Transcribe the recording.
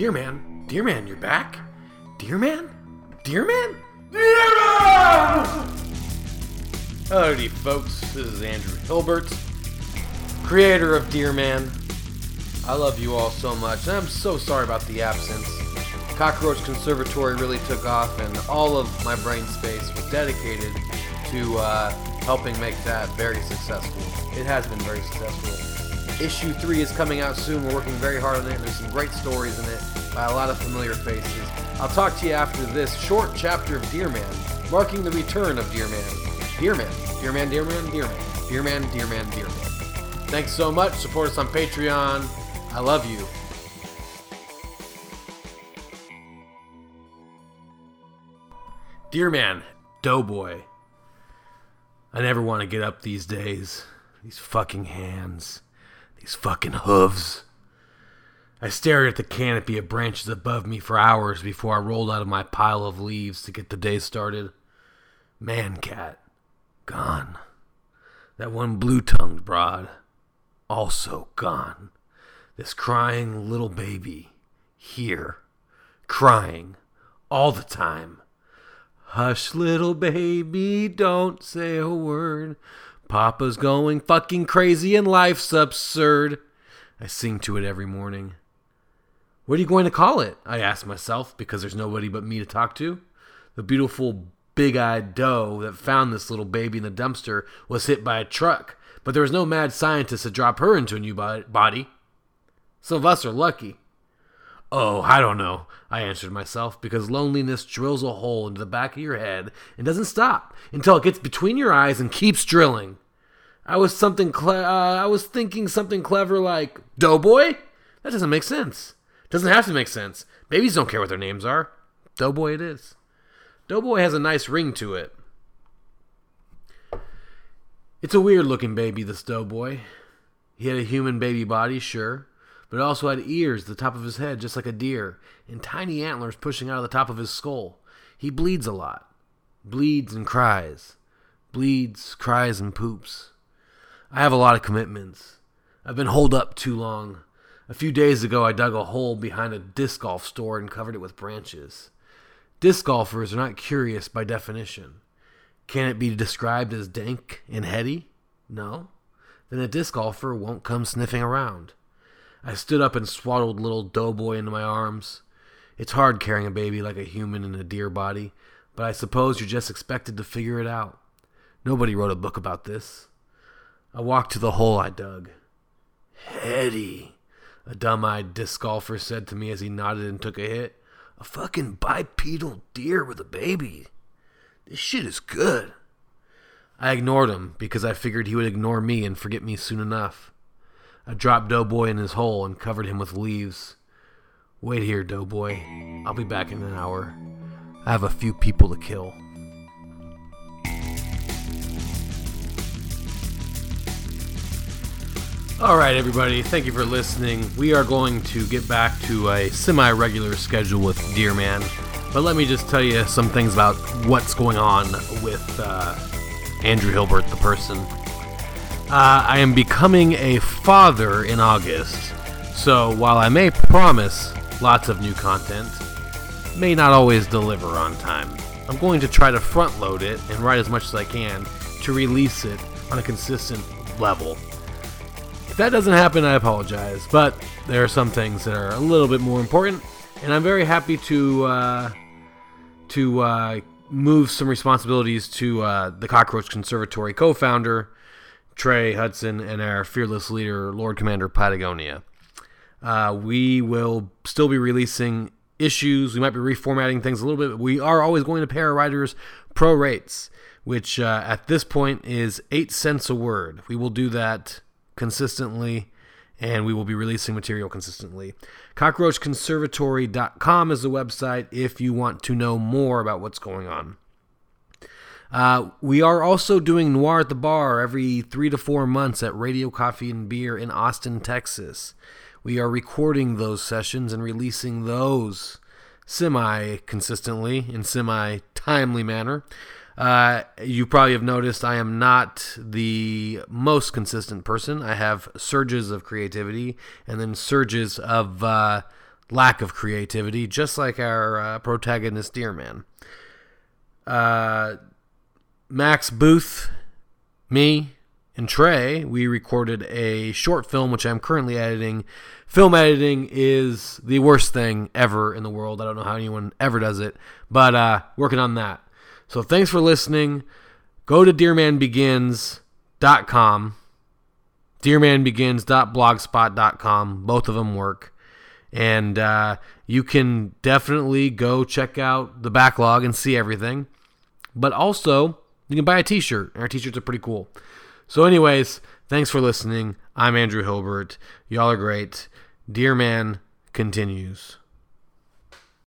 Deer man, deer man, you're back? Deer man? Deer man? Howdy, folks. This is Andrew Hilbert, creator of Deer Man. I love you all so much, and I'm so sorry about the absence. Cockroach Conservatory really took off, and all of my brain space was dedicated to uh, helping make that very successful. It has been very successful. Issue 3 is coming out soon. We're working very hard on it. There's some great stories in it by a lot of familiar faces. I'll talk to you after this short chapter of Deer Man, marking the return of Deer Man. Deer Man, Deer Man, Deer Man, Deer Man, Deer Man, Deer Man, Deer Man. Thanks so much. Support us on Patreon. I love you. Deer Man, Doughboy. I never want to get up these days. These fucking hands. These fucking hooves. I stared at the canopy of branches above me for hours before I rolled out of my pile of leaves to get the day started. Man cat. Gone. That one blue tongued broad. Also gone. This crying little baby. Here. Crying. All the time. Hush, little baby, don't say a word. Papa's going fucking crazy and life's absurd. I sing to it every morning. What are you going to call it? I ask myself because there's nobody but me to talk to. The beautiful big eyed doe that found this little baby in the dumpster was hit by a truck, but there was no mad scientist to drop her into a new body. Some of us are lucky. Oh, I don't know, I answered myself, because loneliness drills a hole into the back of your head and doesn't stop until it gets between your eyes and keeps drilling. I was something cle- uh, I was thinking something clever like Doughboy? That doesn't make sense. Doesn't have to make sense. Babies don't care what their names are. Doughboy it is. Doughboy has a nice ring to it. It's a weird looking baby, this Doughboy. He had a human baby body, sure, but also had ears at the top of his head, just like a deer, and tiny antlers pushing out of the top of his skull. He bleeds a lot. Bleeds and cries. Bleeds, cries, and poops. I have a lot of commitments. I've been holed up too long. A few days ago, I dug a hole behind a disc golf store and covered it with branches. Disc golfers are not curious by definition. Can it be described as dank and heady? No. Then a disc golfer won't come sniffing around. I stood up and swaddled little doughboy into my arms. It's hard carrying a baby like a human in a deer body, but I suppose you're just expected to figure it out. Nobody wrote a book about this. I walked to the hole I dug. Heady, a dumb eyed disc golfer said to me as he nodded and took a hit. A fucking bipedal deer with a baby. This shit is good. I ignored him because I figured he would ignore me and forget me soon enough. I dropped Doughboy in his hole and covered him with leaves. Wait here, Doughboy. I'll be back in an hour. I have a few people to kill. All right, everybody. Thank you for listening. We are going to get back to a semi-regular schedule with Deer Man, but let me just tell you some things about what's going on with uh, Andrew Hilbert, the person. Uh, I am becoming a father in August, so while I may promise lots of new content, may not always deliver on time. I'm going to try to front load it and write as much as I can to release it on a consistent level. If that doesn't happen, I apologize, but there are some things that are a little bit more important, and I'm very happy to uh, to uh, move some responsibilities to uh, the Cockroach Conservatory co-founder Trey Hudson and our fearless leader Lord Commander Patagonia. Uh, we will still be releasing issues. We might be reformatting things a little bit, but we are always going to pay our writers pro rates, which uh, at this point is eight cents a word. We will do that consistently and we will be releasing material consistently. CockroachConservatory.com is the website if you want to know more about what's going on. Uh, we are also doing Noir at the Bar every three to four months at Radio Coffee and Beer in Austin, Texas. We are recording those sessions and releasing those semi consistently in semi timely manner. Uh, you probably have noticed I am not the most consistent person. I have surges of creativity and then surges of uh, lack of creativity, just like our uh, protagonist, Deer Man. Uh, Max Booth, me, and Trey, we recorded a short film which I'm currently editing. Film editing is the worst thing ever in the world. I don't know how anyone ever does it, but uh, working on that. So thanks for listening. Go to dearmanbegins.com, dearmanbegins.blogspot.com. Both of them work. And uh, you can definitely go check out the backlog and see everything. But also, you can buy a t shirt. Our t shirts are pretty cool. So, anyways, thanks for listening. I'm Andrew Hilbert. Y'all are great. Deer Man continues.